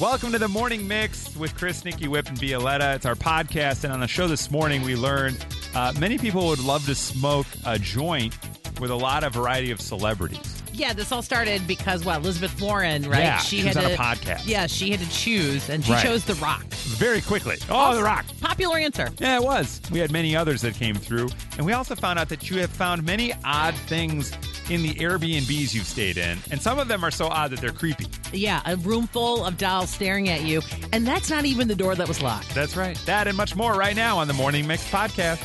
Welcome to the Morning Mix with Chris, Nikki, Whip, and Violetta. It's our podcast, and on the show this morning, we learned uh, many people would love to smoke a joint with a lot of variety of celebrities. Yeah, this all started because well, Elizabeth Warren, right? Yeah, she was had on a podcast. Yeah, she had to choose, and she Right. chose The Rock. Very quickly. Oh, The Rock. Popular answer. Yeah, it was. We had many others that came through, and we also found out that you have found many odd things in the Airbnbs you've stayed in, and some of them are so odd that they're creepy. Yeah, a room full of dolls staring at you, and that's not even the door that was locked. That's right. That and much more right now on the Morning Mix podcast.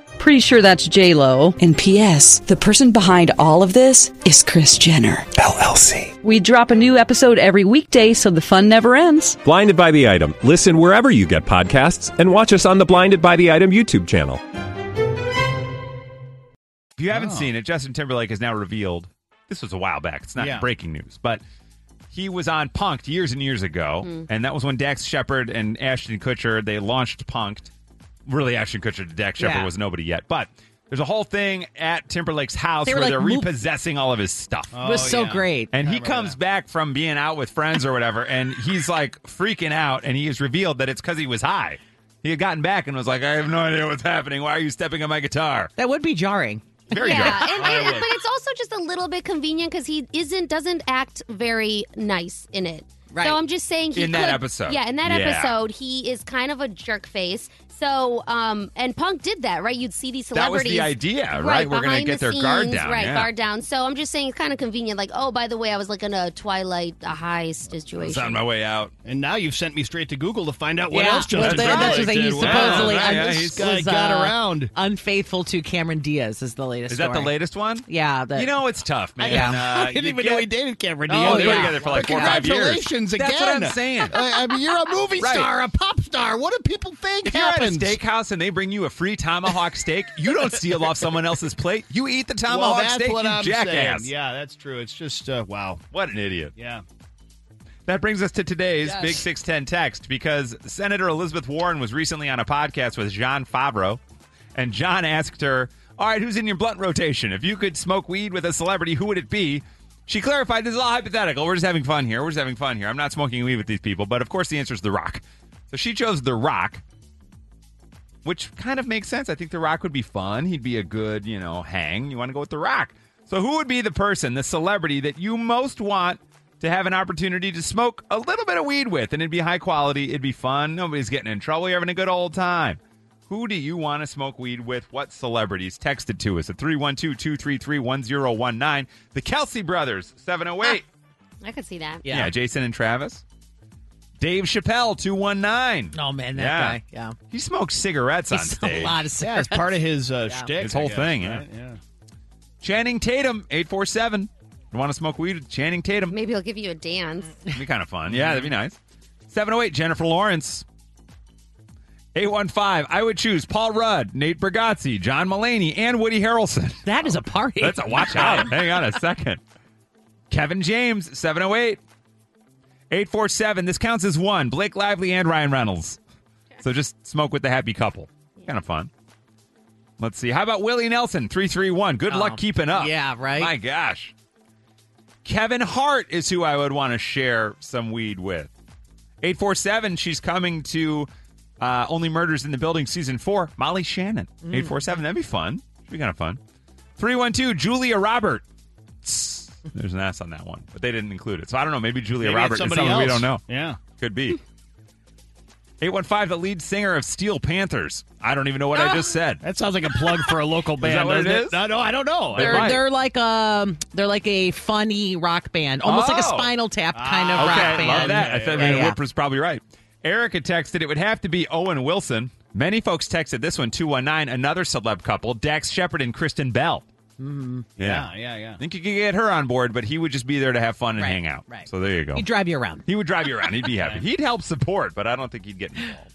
Pretty sure that's J Lo. And P.S. The person behind all of this is Kris Jenner. LLC. We drop a new episode every weekday, so the fun never ends. Blinded by the item. Listen wherever you get podcasts, and watch us on the Blinded by the Item YouTube channel. If you haven't oh. seen it, Justin Timberlake has now revealed this was a while back. It's not Yeah. breaking news, but he was on Punk'd years and years ago, hmm. and that was when Dax Shepard and Ashton Kutcher they launched Punk'd. Really, Ashton Kutcher, to Dax Shepard Yeah. was nobody yet, but there's a whole thing at Timberlake's house They where like they're move- repossessing all of his stuff. it was Oh, so yeah. great. And he comes that. back from being out with friends or whatever, and he's like freaking out, and he has revealed that it's because he was high. He had gotten back and was like, "I have no idea what's happening. Why are you stepping on my guitar?" that would be jarring. Very yeah, good. and, and- but it's also just a little bit convenient because he isn't doesn't act very nice in it. Right. So I'm just saying he In that episode. Yeah, in that Yeah. episode, he is kind of a jerk face. So, um, and Punk did that, right? You'd see these celebrities. That was the idea, right? We're gonna get the their guard down, right? yeah. Guard down. So I'm just saying, it's kind of convenient. Like, oh, by the way, I was like in a Twilight, a high It's situation. on my way out. And now you've sent me straight to Google to find out what yeah, else Justin they- that's Timberlake what they- did. he's Wow. supposedly Yeah, un- yeah, this he's- guy was, got uh, around. Unfaithful to Cameron Diaz is the latest. Is that the latest one? Yeah, the, You know, it's tough, man. Yeah. Uh, I didn't even get- know he dated Cameron Oh, Diaz. they were together for like four or five years. Congratulations again. That's what I'm saying. I, I mean, you're a movie Right. star, a pop star. What do people think If you're at a happens? steakhouse and they bring you a free tomahawk steak, you don't steal off someone else's plate. You eat the well, tomahawk that's steak, what you I'm jackass. saying. Yeah, that's true. It's just uh, wow. What an idiot. Yeah. That brings us to today's Big 610 text because Senator Elizabeth Warren was recently on a podcast with Jon Favreau, and John asked her, All right, who's in your blunt rotation? If you could smoke weed with a celebrity, who would it be? She clarified this is all hypothetical. We're just having fun here. We're just having fun here. I'm not smoking weed with these people, but of course the answer is The Rock. So she chose The Rock, which kind of makes sense. I think The Rock would be fun. He'd be a good, you know, hang. You want to go with The Rock. So who would be the person, the celebrity that you most want to have an opportunity to smoke a little bit of weed with? And it'd be high quality. It'd be fun. Nobody's getting in trouble. You're having a good old time. Who do you want to smoke weed with? What celebrities? Text it to us at 312 233 1019. The Kelce Brothers, 708. I could see that. Yeah. Jason and Travis. Dave Chappelle, 219. Oh man, that Yeah. guy. Yeah, He smokes cigarettes on stage. a lot of cigarettes. Yeah, it's part of his uh, shtick. His whole guess, thing, right? yeah. Channing Tatum, 847. You want to smoke weed with Channing Tatum? Maybe he'll give you a dance. It'd be kind of fun. Yeah, that'd be nice. 708, Jennifer Lawrence. 815, I would choose Paul Rudd, Nate Bargatze, John Mulaney, and Woody Harrelson. That is a party. That's a watch out. Hang on a second. Kevin James, 708. 847, this counts as one. Blake Lively and Ryan Reynolds. So just smoke with the happy couple. Kind of fun. Let's see. How about Willie Nelson, 331? Good luck Oh, keeping up. yeah, right? My gosh. Kevin Hart is who I would want to share some weed with. 847, she's coming to uh, Only Murders in the Building season four. Molly Shannon. Mm. 847, that'd be fun. Should be kind of fun. 312, Julia Robert. There's an S on that one, but they didn't include it. So I don't know. Maybe Julia Maybe it's Robert is somebody someone we don't know. Yeah. Could be. 815, the lead singer of Steel Panthers. I don't even know what I just said. That sounds like a plug for a local band. that what it? No, no, I don't know. They're, might. they're like um they're like a funny rock band, almost like a Oh. Spinal Tap kind of Okay, rock band. love that. I thought Yeah, yeah. Whipper's probably right. Erica texted it would have to be Owen Wilson. Many folks texted this one 219, another celeb couple, Dax Shepard and Kristen Bell. Mm-hmm. yeah, yeah, yeah. I think you could get her on board, but he would just be there to have fun and Right, hang out. right. So there you go. He'd drive you around. He would drive you around. He'd be happy. He'd help support, but I don't think he'd get involved.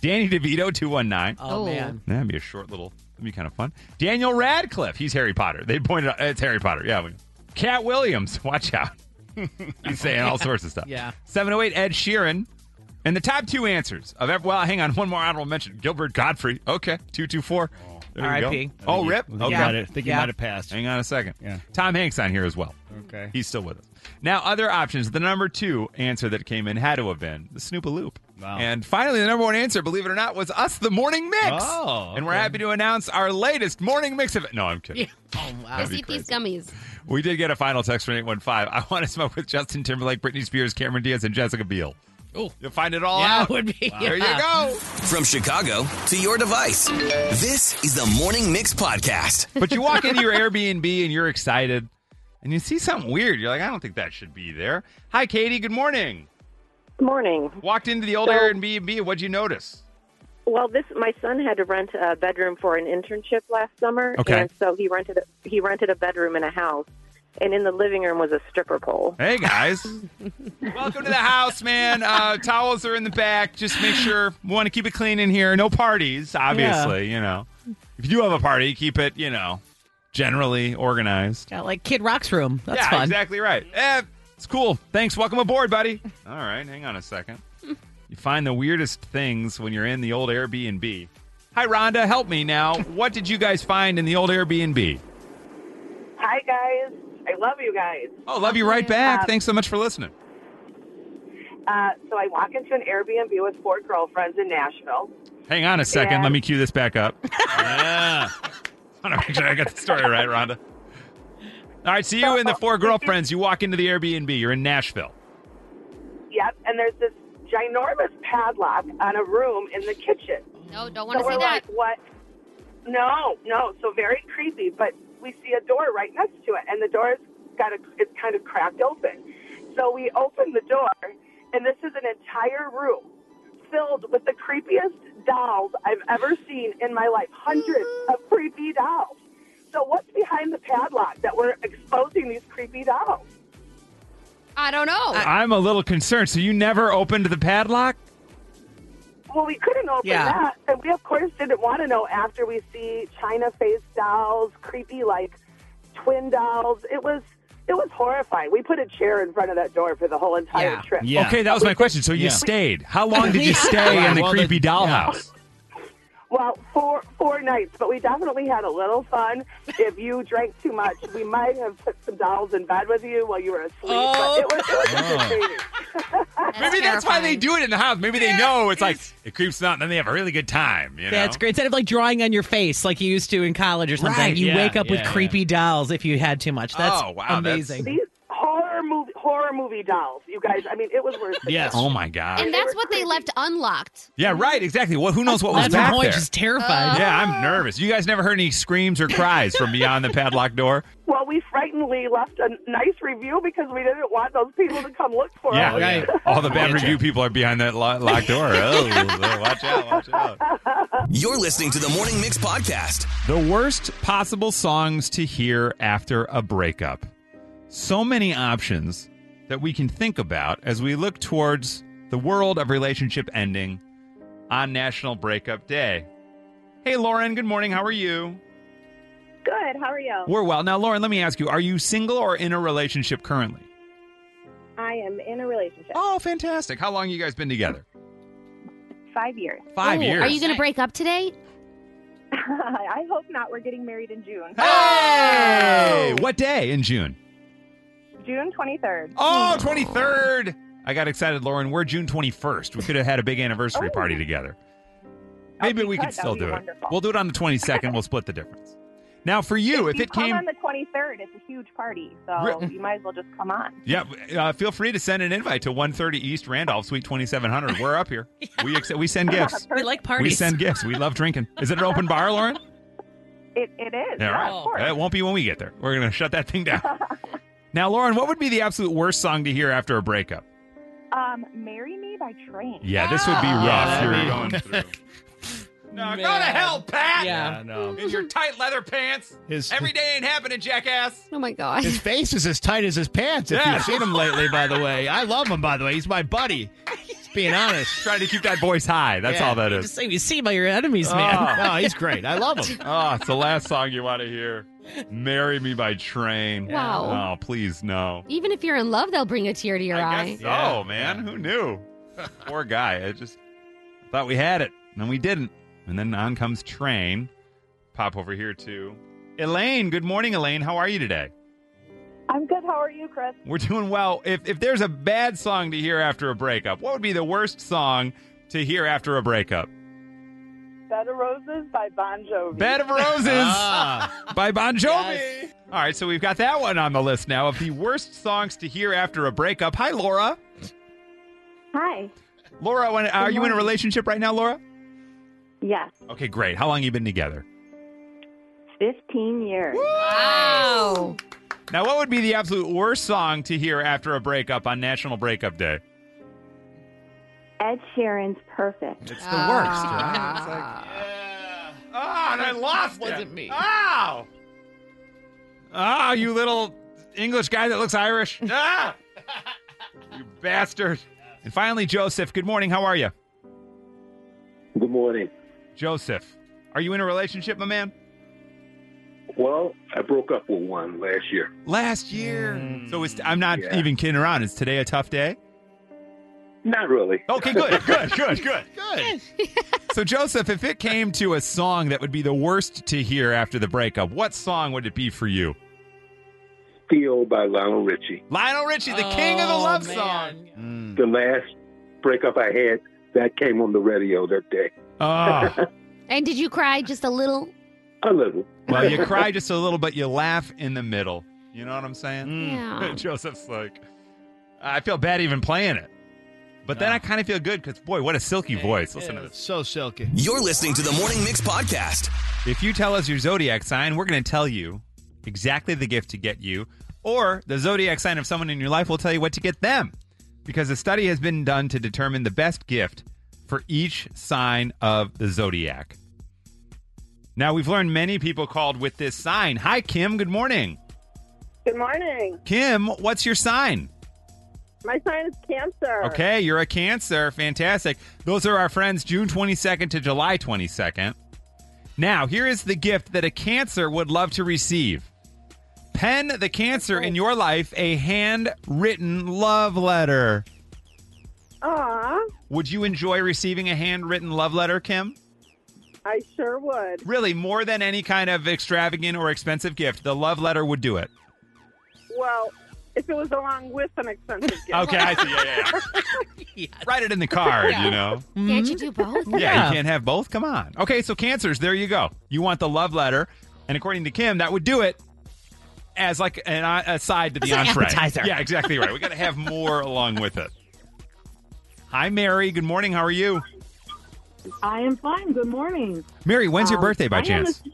Danny DeVito, 219. Oh, Oh. man. That'd be a short little, that'd be kind of fun. Daniel Radcliffe, he's Harry Potter. They pointed out, it's Harry Potter. Yeah. We, Katt Williams, watch out. he's saying all sorts of stuff. Yeah. 708 Ed Sheeran. And the top two answers of every, well, hang on, one more honorable mention. Gilbert Gottfried. Okay, 224. There R.I.P.. Oh, rip. I think, Okay. you might have, think you Yeah. might have passed. Hang on a second. Yeah. Tom Hanks on here as well. Okay. He's still with us. Now, other options. The number two answer that came in had to have been the Snoop a Loop. Wow. And finally, the number one answer, believe it or not, was us, the Morning Mix. Oh, And we're happy to announce our latest Morning Mix of it. No, I'm kidding. Oh wow. That'd Let's eat these gummies. We did get a final text from 815. I want to smoke with Justin Timberlake, Britney Spears, Cameron Diaz, and Jessica Biel. Ooh. You'll find it all Yeah, out. it would be. There you go. From Chicago to your device. This is the Morning Mix Podcast. But you walk into your Airbnb and you're excited, and you see something weird. You're like, I don't think that should be there. Hi, Katie. Good morning. Good Morning. Walked into the old So- Airbnb. What'd you notice? Well, this my son had to rent a bedroom for an internship last summer, Okay. and so he rented a, he rented a bedroom in a house, and in the living room was a stripper pole. Hey guys, welcome to the house, man. Uh, towels are in the back. Just make sure we want to keep it clean in here. No parties, obviously. You know, if you do have a party, keep it you know generally organized. Yeah, like Kid Rock's room. That's yeah, fun. exactly right. Eh, it's cool. Thanks. Welcome aboard, buddy. All right, hang on a second. You find the weirdest things when you're in the old Airbnb. Hi, Rhonda. Help me now. What did you guys find in the old Airbnb? Hi guys, I love you guys. Oh, love you right back. Uh, Thanks so much for listening. Uh, so I walk into an Airbnb with four girlfriends in Nashville. Hang on a second. And- Let me cue this back up. Yeah. I want to make sure I got the story right, Rhonda. All right, so you and the four girlfriends, you walk into the Airbnb. You're in Nashville. Yep, and there's this ginormous padlock on a room in the kitchen. No, don't want So to see we're that. like, what? No, no. So very creepy. But we see a door right next to it, and the door's got a, it's kind of cracked open. So we open the door, and this is an entire room filled with the creepiest dolls I've ever seen in my life. Hundreds of mm-hmm. creepy dolls. So what's behind the padlock that we're exposing these creepy dolls? I don't know. I'm a little concerned. So you never opened the padlock? Well, we couldn't open Yeah. that, and we of course didn't want to know after we see China face dolls, creepy like twin dolls. It was it was horrifying. We put a chair in front of that door for the whole entire Yeah. trip. Yeah. Okay, that was my question. So you Yeah. stayed. How long did you stay in the Well, the- creepy yeah. dollhouse? Well, four four nights, but we definitely had a little fun. If you drank too much, we might have put some dolls in bed with you while you were asleep. Oh. But it oh. was, it was entertaining. Maybe that's why they do it in the house. Maybe they know it's like it creeps them out, and then they have a really good time. You know? That's great. Instead of like drawing on your face like you used to in college or something, Right, you yeah, wake up with yeah, creepy dolls if you had too much. That's Oh, wow, that's- amazing. These horror movie horror movie dolls, you guys. I mean, it was worth it. Yes. Oh my god. and that's what they left unlocked. Yeah, right. Exactly. Well, who knows what was That's the back point. there? Just terrified. Oh. Yeah, I'm nervous. You guys never heard any screams or cries from beyond the padlock door? Well, we frighteningly left a nice review because we didn't want those people to come look for Yeah, us. right. All the bad Gotcha. review people are behind that lo- locked door. Oh, watch out! Watch out! You're listening to the Morning Mix Podcast. The worst possible songs to hear after a breakup. So many options that we can think about as we look towards the world of relationship ending on National Breakup Day. Hey, Lauren. Good morning. How are you? Good. How are you? We're well. Now, Lauren, let me ask you: Are you single or in a relationship currently? I am in a relationship. Oh, fantastic! How long you guys been together? Five years. Five Ooh, years. Are you going to break up today? I hope not. We're getting married in June. Hey! Oh! What day in June? June 23rd. Oh, 23rd. I got excited, Lauren. We're June 21st. We could have had a big anniversary party Oh. together. Maybe we we could. could still do it. wonderful. We'll do it on the 22nd. we'll split the difference. Now, for you, if you it come came, on the 23rd, it's a huge party, so you might as well just come on. yeah, uh, feel free to send an invite to 130 East Randolph, Suite 2700. We're up here. We accept, we send gifts. We like parties. We send gifts. We love drinking. Is it an open bar, Lauren? It, it is. Yeah, Yeah, right. of course. It won't be when we get there. We're going to shut that thing down. Now, Lauren, what would be the absolute worst song to hear after a breakup? Um, Marry Me by Train. Yeah, this would be rough. Yeah, You're that'd going be- through. No, go to hell, Pat. Yeah. no. In your tight leather pants. His Every day ain't happening, jackass. Oh my god. his face is as tight as his pants. If Yeah. you've seen him lately, by the way, I love him. By the way, he's my buddy. Just being honest. Trying to keep that voice high. That's Yeah. all that You is. just say you see by your enemies, man. Oh. No, he's great. I love him. Oh, it's the last song you want to hear. Marry Me by Train. Wow. Oh, please, no. Even if you're in love, they'll bring a tear to your I eye. guess so, Yeah. man. Who knew? Poor guy. I just thought we had it, and we didn't. And then on comes Train. Pop over here to Elaine. Good morning, Elaine. How are you today? I'm good. How are you, Chris? We're doing well. If if there's a bad song to hear after a breakup, what would be the worst song to hear after a breakup? Bed of Roses by Bon Jovi. Bed of Roses Ah. by Bon Jovi. Yes. All right, so we've got that one on the list now of the worst songs to hear after a breakup. Hi, Laura. Hi. Laura, when, are you in a morning. relationship right now, Laura? Yes. Okay, great. How long you been together? 15 years. Wow. Now, what would be the absolute worst song to hear after a breakup on National Breakup Day? Ed Sheeran's Perfect. It's the worst, ah. right? It's like, oh, and I lost Wasn't me. Ow! Oh, you little English guy that looks Irish. Ah! you bastard. And finally, Joseph. Good morning. How are you? Good morning. Joseph, are you in a relationship, my man? Well, I broke up with one last year. Last year. Mm. So it's, I'm not Yeah. even kidding around. Is today a tough day? Not really. Okay, good, good, good, good. Good. So, Joseph, if it came to a song that would be the worst to hear after the breakup, what song would it be for you? Theo by Lionel Richie. Lionel Richie, the king of the Oh, love man. song. Mm. The last breakup I had, that came on the radio that day. Oh, And did you cry just a little? A little. well, you cry just a little, but you laugh in the middle. You know what I'm saying? Yeah. Joseph's like, I feel bad even playing it. But then I kind of feel good because, boy, what a silky voice. Listen to this. So silky. You're listening to the Morning Mix podcast. If you tell us your zodiac sign, we're going to tell you exactly the gift to get you, or the zodiac sign of someone in your life will tell you what to get them. Because a study has been done to determine the best gift for each sign of the zodiac. Now, we've learned many people called with this sign. Hi, Kim. Good morning. Good morning. Kim, what's your sign? My sign is Cancer. Okay, you're a Cancer. Fantastic. Those are our friends June 22nd to July 22nd. Now, here is the gift that a Cancer would love to receive. Pen the Cancer in your life a handwritten love letter. Aw, Would you enjoy receiving a handwritten love letter, Kim? I sure would. Really, more than any kind of extravagant or expensive gift, the love letter would do it. Well, if it was along with an expensive gift. Okay, I see. Yeah, yeah, yeah. Write it in the card, you know. Can't you do both? Yeah, you can't have both. Come on. Okay, so cancers, there you go. You want the love letter, and according to Kim, that would do it as like an uh, a side to the As an entree. appetizer. Yeah, exactly right. We got to have more along with it. Hi, Mary. Good morning. How are you, I am fine. Good morning. Mary? When's your Um, birthday, by I am chance? a-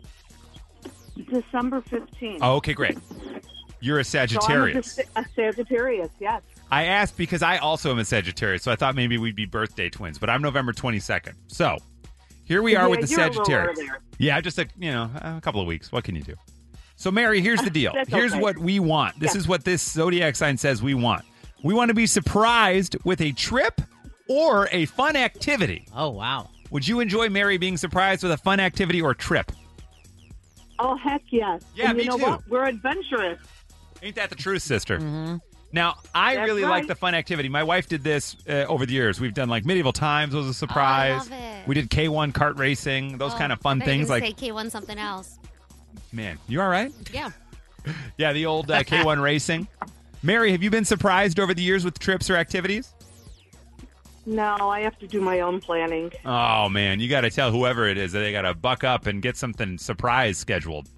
December 15th. Oh, okay, great. You're a So I'm a Sagittarius. A Sagittarius, yes. I asked because I also am a Sagittarius, so I thought maybe we'd be birthday twins, but I'm November 22nd. So here we are Yeah, with the you're Sagittarius. earlier. Yeah, just a you know a couple of weeks. What can you do? So Mary, here's the deal. Here's okay. what we want. This Yeah. is what this zodiac sign says we want. We want to be surprised with a trip or a fun activity. Oh, wow. Would you enjoy Mary being surprised with a fun activity or trip? Oh, heck yes. Yeah, and you me know too. what? We're adventurous. Ain't that the truth, sister? Now, I That's really like the fun activity. My wife did this uh, over the years. We've done like medieval times was a surprise. love it. We did K1 kart racing, those Oh, kind of fun I things. Like, say K1 something else. man, you all right? Yeah. Yeah, the old uh, K1 racing. Mary, have you been surprised over the years with trips or activities? No, I have to do my own planning. Oh man, you got to tell whoever it is that they got to buck up and get something surprise scheduled.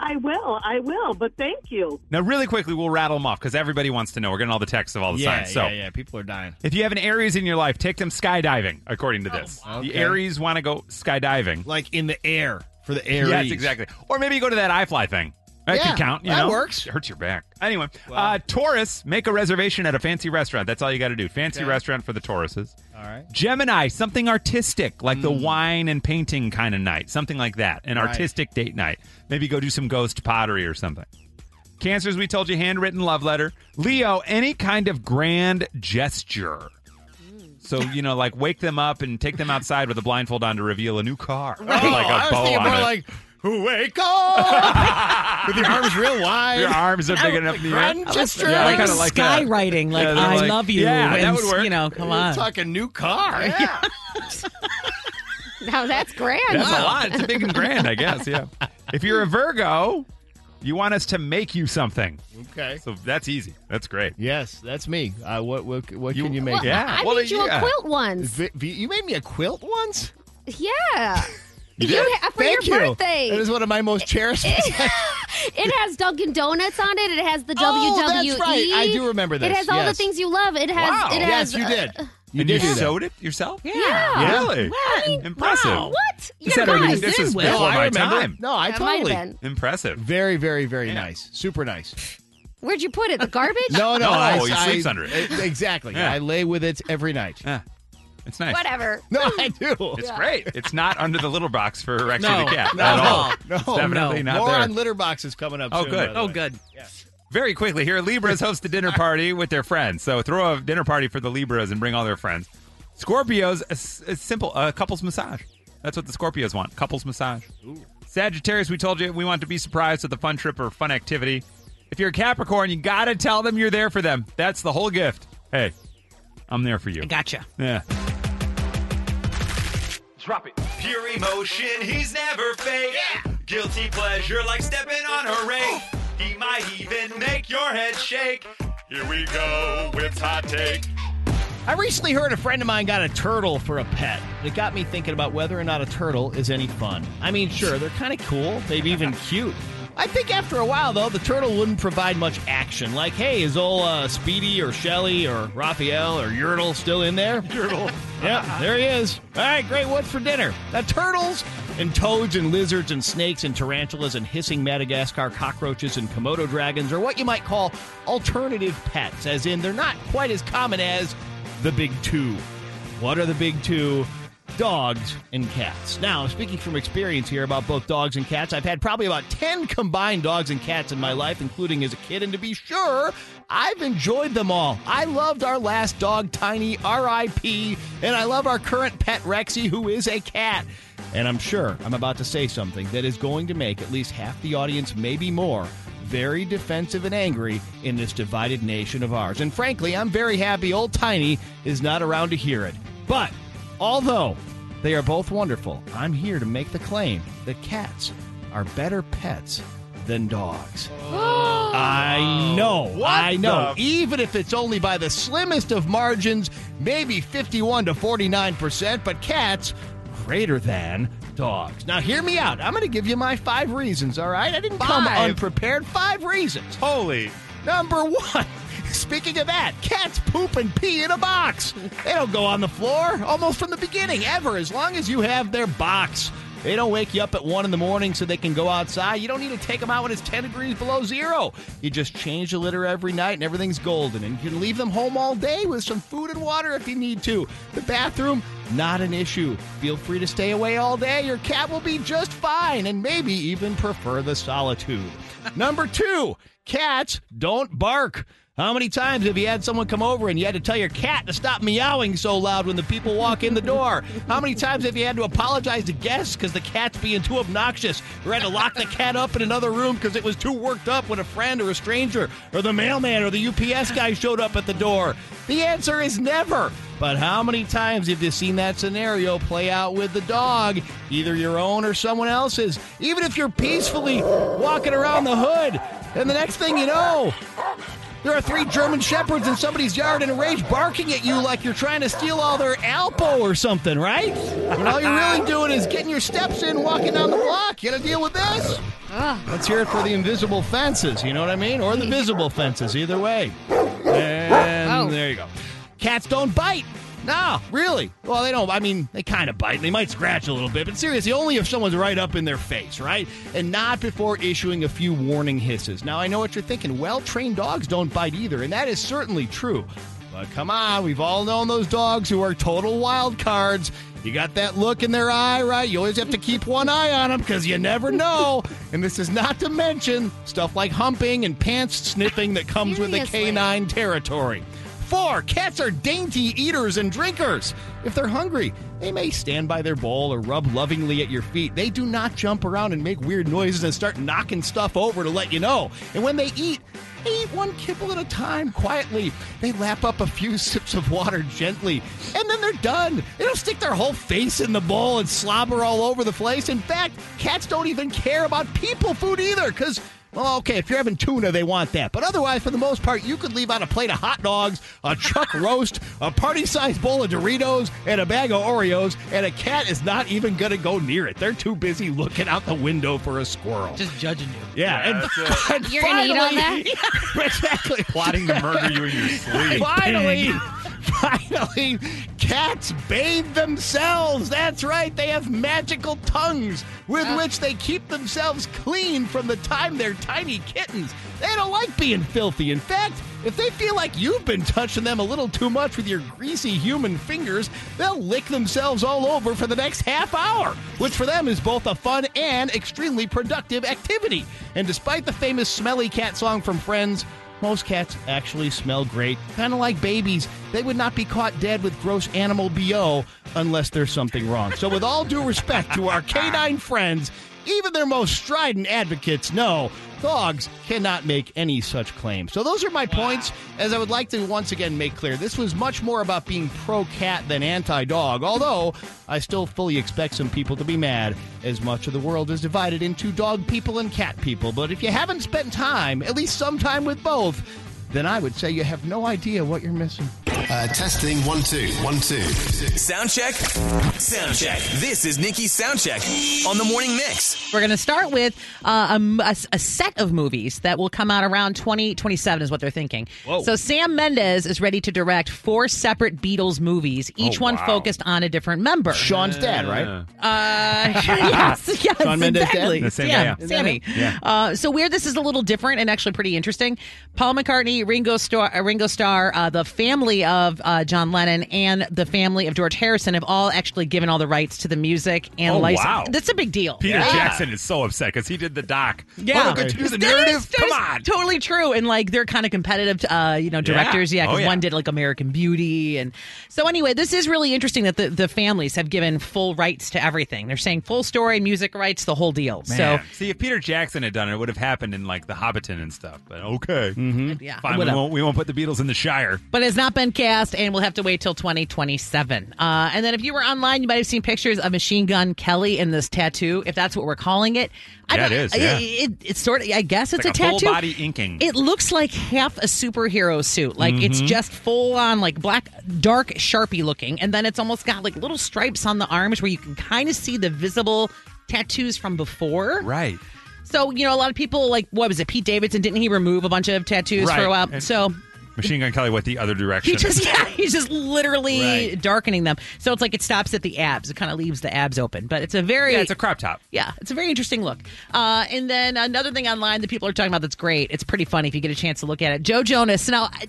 I will. I will. But thank you. Now, really quickly, we'll rattle them off because everybody wants to know. We're getting all the texts of all the Yeah, signs. So, yeah, yeah. People are dying. if you have an Aries in your life, take them skydiving, according to oh, this. The Okay. Aries want to go skydiving. Like in the air for the Aries. Yes, exactly. Or maybe you go to that iFly thing. That Yeah, could count. You that know? works. It hurts your back. Anyway, uh, Taurus, make a reservation at a fancy restaurant. That's all you got to do. Fancy Okay. restaurant for the Tauruses. All right. Gemini, something artistic, like the wine and painting kind of night, something like that. An. Right. artistic date night. Maybe go do some ghost pottery or something. Cancers, we told you, handwritten love letter. Leo, any kind of grand gesture. So, you know, like wake them up and take them outside with a blindfold on to reveal a new car. Oh, like a I was bow thinking on more it. like, wake up! With your arms real wide. Your arms are big enough in the air. Grand gesture. Yeah, like kinda like skywriting, like Yeah, I like- love you. Yeah, that would work. You know, come We're on. talking new car. Yeah. Now that's grand. That's a lot. It's a big and grand, I guess. Yeah. If you're a Virgo, you want us to make you something. Okay. So that's easy. That's great. Yes, that's me. Uh, what what, what You- can you make? Well, me? Yeah. I Well, made you yeah. a quilt once. V- v- you made me a quilt once. Yeah. You You did? for Thank your you. birthday. That is one of my most cherished. it has Dunkin' Donuts on it. It has the Oh, WWE. that's right. I do remember this. It this, has all the things you love. It has. Wow. It yes, has. you uh, did. You and did you sewed it yourself? Yeah. Yeah. Really? Impressive. wow. What? You're had a- guys. this is before No, my remember. time. No, I That totally. been. Impressive. Very, very, very Yeah. nice. Super nice. Where'd you put it? The garbage? No, no, No, I, he I- sleeps under it. uh, Exactly. Yeah. I lay with it every night. Yeah. It's nice. Whatever. No, I do. It's great. It's not under the little box for Rexy No. the cat No, at all. no, It's definitely no. not More there. on litter boxes coming up. Oh, soon, good. by the Oh, way. good. Very quickly here, Libras host a dinner party with their friends. So throw a dinner party for the Libras and bring all their friends. Scorpios, a, s- a simple a couples massage. That's what the Scorpios want. Couples massage. Sagittarius, we told you we want to be surprised with a fun trip or fun activity. If you're a Capricorn, you got to tell them you're there for them. That's the whole gift. Hey, I'm there for you. I gotcha. Yeah. Drop it. Pure emotion, he's never fake. Guilty pleasure like stepping on a rake. He might even make your head shake. Here we go with hot take. I recently heard a friend of mine got a turtle for a pet. It got me thinking about whether or not a turtle is any fun. I mean, sure, they're kind of cool, maybe even cute. I think after a while, though, the turtle wouldn't provide much action. Like, hey, is old uh, Speedy or Shelly or Raphael or Yertle still in there? Yertle. yeah, there he is. All right, great. What's for dinner? Now, turtles and toads and lizards and snakes and tarantulas and hissing Madagascar cockroaches and Komodo dragons are what you might call alternative pets, as in they're not quite as common as the big two. What are the big two? Dogs and cats. Now, speaking from experience here about both dogs and cats, I've had probably about 10 combined dogs and cats in my life, including as a kid, and to be sure, I've enjoyed them all. I loved our last dog, Tiny, RIP, and I love our current pet, Rexy, who is a cat. And I'm sure I'm about to say something that is going to make at least half the audience, maybe more, very defensive and angry in this divided nation of ours. And frankly, I'm very happy old Tiny is not around to hear it. But although they are both wonderful, I'm here to make the claim that cats are better pets than dogs. I know. I know. Even if it's only by the slimmest of margins, maybe 51 to 49%, but cats greater than dogs. Now, hear me out. I'm going to give you my five reasons, all right? I didn't come Five? unprepared. Five reasons. Holy. Number one. Speaking of that, cats poop and pee in a box. They don't go on the floor almost from the beginning, ever, as long as you have their box. They don't wake you up at 1 in the morning so they can go outside. You don't need to take them out when it's 10 degrees below zero. You just change the litter every night and everything's golden. And you can leave them home all day with some food and water if you need to. The bathroom, not an issue. Feel free to stay away all day. Your cat will be just fine and maybe even prefer the solitude. Number two, cats don't bark. How many times have you had someone come over and you had to tell your cat to stop meowing so loud when the people walk in the door? How many times have you had to apologize to guests because the cat's being too obnoxious? Or had to lock the cat up in another room because it was too worked up when a friend or a stranger or the mailman or the UPS guy showed up at the door? The answer is never. But how many times have you seen that scenario play out with the dog, either your own or someone else's? Even if you're peacefully walking around the hood, and the next thing you know, There are three German shepherds in somebody's yard in a rage barking at you like you're trying to steal all their Alpo or something, right? And all you're really doing is getting your steps in, walking down the block. You gotta deal with this. Let's hear it for the invisible fences, you know what I mean? Or the visible fences, either way. And Oh. there you go. Cats don't bite. No, really. Well, they don't. I mean, they kind of bite. They might scratch a little bit, but seriously, only if someone's right up in their face, right? And not before issuing a few warning hisses. Now, I know what you're thinking. Well trained dogs don't bite either, and that is certainly true. But come on, we've all known those dogs who are total wild cards. You got that look in their eye, right? You always have to keep one eye on them because you never know. and this is not to mention stuff like humping and pants sniffing that comes with the canine territory. Four, cats are dainty eaters and drinkers. If they're hungry, they may stand by their bowl or rub lovingly at your feet. They do not jump around and make weird noises and start knocking stuff over to let you know. And when they eat, they eat one kibble at a time quietly. They lap up a few sips of water gently, and then they're done. They don't stick their whole face in the bowl and slobber all over the place. In fact, cats don't even care about people food either, because well, okay, if you're having tuna, they want that. But otherwise, for the most part, you could leave out a plate of hot dogs, a chuck roast, a party sized bowl of Doritos, and a bag of Oreos, and a cat is not even going to go near it. They're too busy looking out the window for a squirrel. Just judging you. yeah, and, and You're gonna eat all that? Yeah, exactly. Plotting to murder you in your sleep. Finally, finally, cats bathe themselves. That's right. They have magical tongues with which they keep themselves clean from the time they're tiny kittens. They don't like being filthy. In fact, if they feel like you've been touching them a little too much with your greasy human fingers, they'll lick themselves all over for the next half hour, which for them is both a fun and extremely productive activity. And despite the famous smelly cat song from Friends, most cats actually smell great, kind of like babies. They would not be caught dead with gross animal BO unless there's something wrong. So, with all due respect to our canine friends, even their most strident advocates know dogs cannot make any such claim. So, those are my points. As I would like to once again make clear, this was much more about being pro cat than anti dog, although I still fully expect some people to be mad, as much of the world is divided into dog people and cat people. But if you haven't spent time, at least some time with both, then I would say you have no idea what you're missing. Uh, testing one two one two. Sound check. Sound check. This is Nikki's sound check on the morning mix. We're going to start with uh, a m- a, s- a set of movies that will come out around 2027 is what they're thinking. Whoa. So Sam Mendes is ready to direct four separate Beatles movies, each Oh, one wow. focused on a different member. Shawn's dad, right? Uh, yes, yes, Shawn Mendes' dad? exactly. The same yeah, yeah. Sammy. Yeah. Uh, so where this is a little different and actually pretty interesting. Paul McCartney, Ringo Starr, uh, Ringo Starr, uh, the family of uh, John Lennon, and the family of George Harrison have all actually given all the rights to the music and Oh, license. wow. That's a big deal. Peter Yeah. Jackson is so upset because he did the doc. Yeah, don't do the narrative. is- Come on. totally true. And like they're kind of competitive, uh, you know, directors. Yeah, Oh, because yeah. one did like American Beauty, and so anyway, this is really interesting that the, the families have given full rights to everything. They're saying full story, music rights, the whole deal. Man. So see, if Peter Jackson had done it, it would have happened in like the Hobbiton and stuff. But okay, yeah, fine. We won't, we won't put the Beatles in the Shire. but it's not been cast, and we'll have to wait till 2027. Uh, and then if you were online, you might have seen pictures of Machine Gun Kelly in this tattoo, if that's what we're calling it. I Yeah, it yeah. It, it's sort of. I guess it's, like a a tattoo. full body inking. It looks like half a superhero suit. Like it's Mhm. just full on, like black, dark, sharpie looking, and then it's almost got like little stripes on the arms where you can kind of see the visible tattoos from before. Right. So you know, a lot of people like what was it? Pete Davidson didn't he remove a bunch of tattoos for a while? And- So Machine Gun Kelly went the other direction. he just yeah, he's just literally Right. darkening them. So it's like it stops at the abs. It kind of leaves the abs open, but it's a very yeah, it's a crop top. yeah, it's a very interesting look. Uh, and then another thing online that people are talking about that's great. It's pretty funny if you get a chance to look at it. Joe Jonas. Now, I-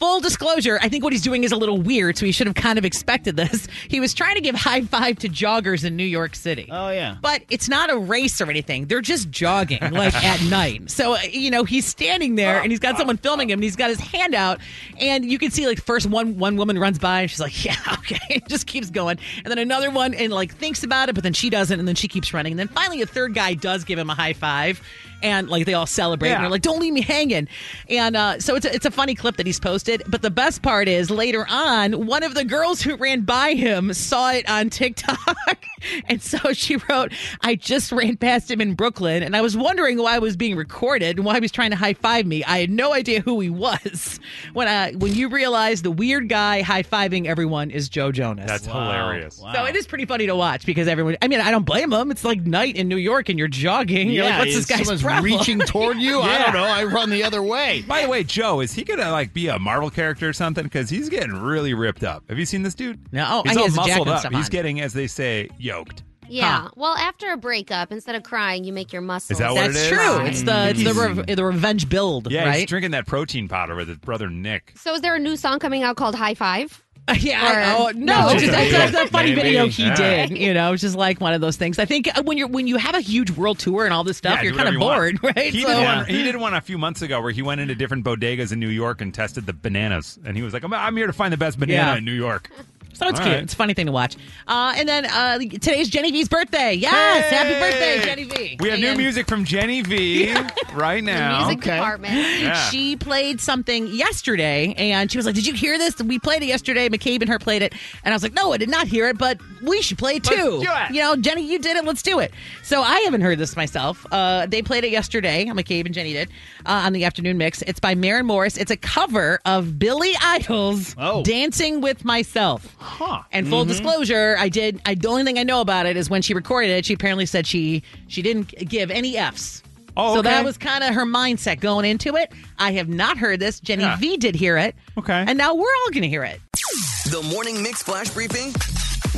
full disclosure, I think what he's doing is a little weird, so he should have kind of expected this. He was trying to give high five to joggers in New York City. Oh, yeah. But it's not a race or anything. They're just jogging, like at night. So, uh, you know, he's standing there and he's got someone filming him and he's got his hand out. And you can see, like, first one one woman runs by and she's like, yeah, okay. just keeps going. And then another one and, like, thinks about it, but then she doesn't. And then she keeps running. And then finally, a third guy does give him a high five. And like they all celebrate and they're like, "Don't leave me hanging." And uh, so it's a, it's a funny clip that he's posted. But the best part is later on, one of the girls who ran by him saw it on TikTok, and so she wrote, "I just ran past him in Brooklyn, and I was wondering why I was being recorded and why he was trying to high five me. I had no idea who he was. When I when you realize the weird guy high fiving everyone is Joe Jonas. That's hilarious. So it is pretty funny to watch because everyone. I mean, I don't blame him. It's like night in New York and you're jogging. You're yeah, like, what's this is guy's someone's problem? reaching toward you. I don't know. I run the other way. By the way, Joe, is he gonna like be a Marvel character or something? Because he's getting really ripped up. Have you seen this dude? No, oh, he's he all has muscled up. He's getting, as they say, yoked. Yeah. Well, after a breakup, instead of crying, you make your muscles. Is that what it That's is? true. It's the it's the, re- the revenge build, Yeah, right? he's drinking that protein powder with his brother Nick. So is there a new song coming out called High Five? yeah. I- Or- oh, no, it's just, that's, that's a funny Maybe. video he Yeah. did. You know, it's just like one of those things. I think uh, when you're when you have a huge world tour and all this stuff, Yeah, you're kind of you bored, want. right? He, So- did one, he did one a few months ago where he went into different bodegas in New York and tested the bananas. And he was like, I'm, I'm here to find the best banana Yeah. in New York. So it's All cute. right. It's a funny thing to watch. Uh, and then uh, today's Jenny V's birthday. Yes, happy birthday, Jenny V. We have new music from Jenny V right now. Music department. Yeah. She played something yesterday, and she was like, "Did you hear this? We played it yesterday. McCabe and her played it." And I was like, "No, I did not hear it, but we should play it Let's too." do it. You know, Jenny, you did it. Let's do it. So I haven't heard this myself. Uh, they played it yesterday. McCabe and Jenny did uh, on the afternoon mix. It's by Maren Morris. It's a cover of Billy Idol's Oh. "Dancing with Myself." Huh. And full mm-hmm. disclosure, I did. I the only thing I know about it is when she recorded it, she apparently said she she didn't give any f's. Oh, So that was kind of her mindset going into it. I have not heard this. Jenny Yeah. V did hear it. Okay. And now we're all going to hear it. The Morning Mix Flash Briefing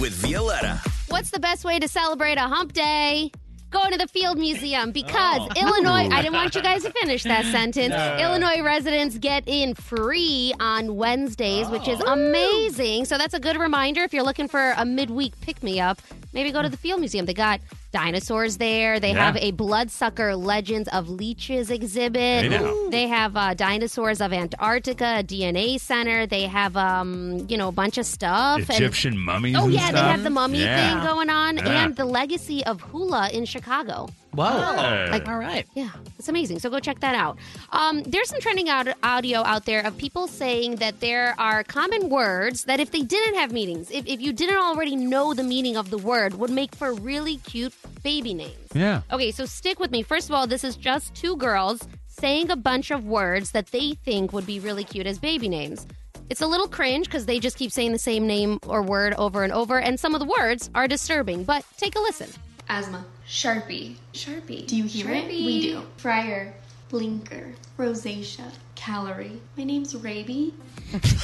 with Violetta. What's the best way to celebrate a hump day? Going to the Field Museum oh. because Illinois, I didn't want you guys to finish that sentence. Illinois residents get in free on Wednesdays, which is oh. amazing. So that's a good reminder if you're looking for a midweek pick me up, maybe go to the Field Museum. They got dinosaurs there. They Yeah. have a Bloodsucker Legends of Leeches exhibit. They have uh, dinosaurs of Antarctica, a DNA center. They have, um, you know, a bunch of stuff. and- Egyptian mummies. Oh and yeah, they have the mummy Yeah. thing going on, Yeah. and the legacy of hula in Chicago. Whoa. Hey. Like, All right. yeah, it's amazing. So go check that out. Um, there's some trending out- audio out there of people saying that there are common words that if they didn't have meanings, if, if you didn't already know the meaning of the word, would make for really cute baby names. Yeah. Okay, so stick with me. First of all, this is just two girls saying a bunch of words that they think would be really cute as baby names. It's a little cringe because they just keep saying the same name or word over and over, and some of the words are disturbing, but take a listen. Asthma. Sharpie. Sharpie. Do you hear it? We do. Fryer. Blinker. Rosacea. Calorie. My name's Raby.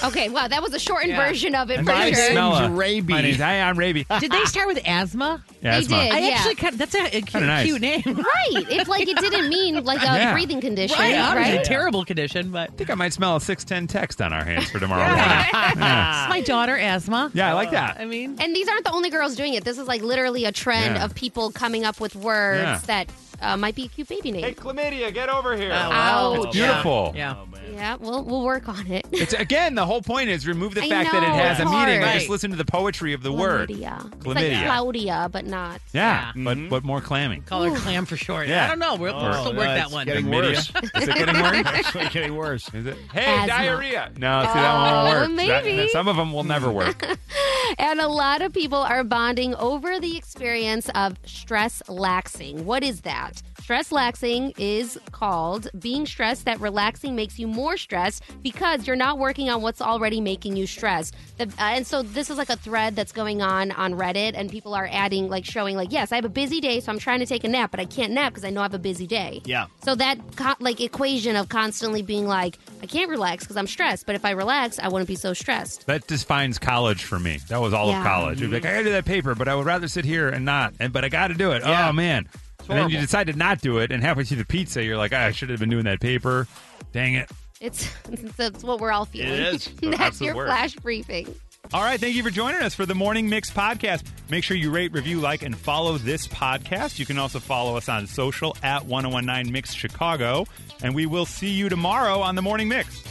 Okay, wow, that was a shortened Yeah. version of it And for my sure. smell Name's of- Raby. My name's I'm Raby. Did they start with asthma? Yeah, They that's my- did. I Yeah. actually kind of, that's a, a cute, nice. cute name. Right. It's like it didn't mean like a Yeah. breathing condition, Right. right? Obviously a terrible condition, but I think I might smell a 610 text on our hands for tomorrow morning. it's my daughter asthma. Yeah, I like that. I mean, And these aren't the only girls doing it. This is like literally a trend Yeah. of people coming up with words Yeah. that uh, might be a cute baby name. Hey, chlamydia, get over here. Oh, wow. It's beautiful. yeah. Yeah, we'll we'll work on it. It's again the whole point is remove the I fact that it has a it's meaning. hard. Just listen to the poetry of the word. Chlamydia. It's like Claudia, but not. Yeah, Yeah. but but more clammy. Call her clam for short. Yeah. I don't know. We'll, we'll Oh, still work no, that one. Getting Chlamydia? worse. Is it getting worse? Actually getting worse. Is it? Hey, Asthma. diarrhea. No, see that one won't Oh, work. That- maybe. some of them will never work. And a lot of people are bonding over the experience of stress laxing. What is that? Stress laxing is called being stressed that relaxing makes you more stressed because you're not working on what's already making you stressed. The, uh, and so this is like a thread that's going on on Reddit, and people are adding, like, showing, like, yes, I have a busy day, so I'm trying to take a nap, but I can't nap because I know I have a busy day. Yeah. So that co- like equation of constantly being like, I can't relax because I'm stressed, but if I relax, I wouldn't be so stressed. That defines college for me. That was all Yeah. of college. You'd be like, I gotta do that paper, but I would rather sit here and not. And but I got to do it. Yeah. Oh man! And then you decide to not do it, and halfway through the pizza, you're like, "Ah, I should have been doing that paper. Dang it! It's that's what we're all feeling. It is. That's your worst. flash briefing. All right, thank you for joining us for the Morning Mix podcast. Make sure you rate, review, like, and follow this podcast. You can also follow us on social at 1019 Mix Chicago, and we will see you tomorrow on the Morning Mix.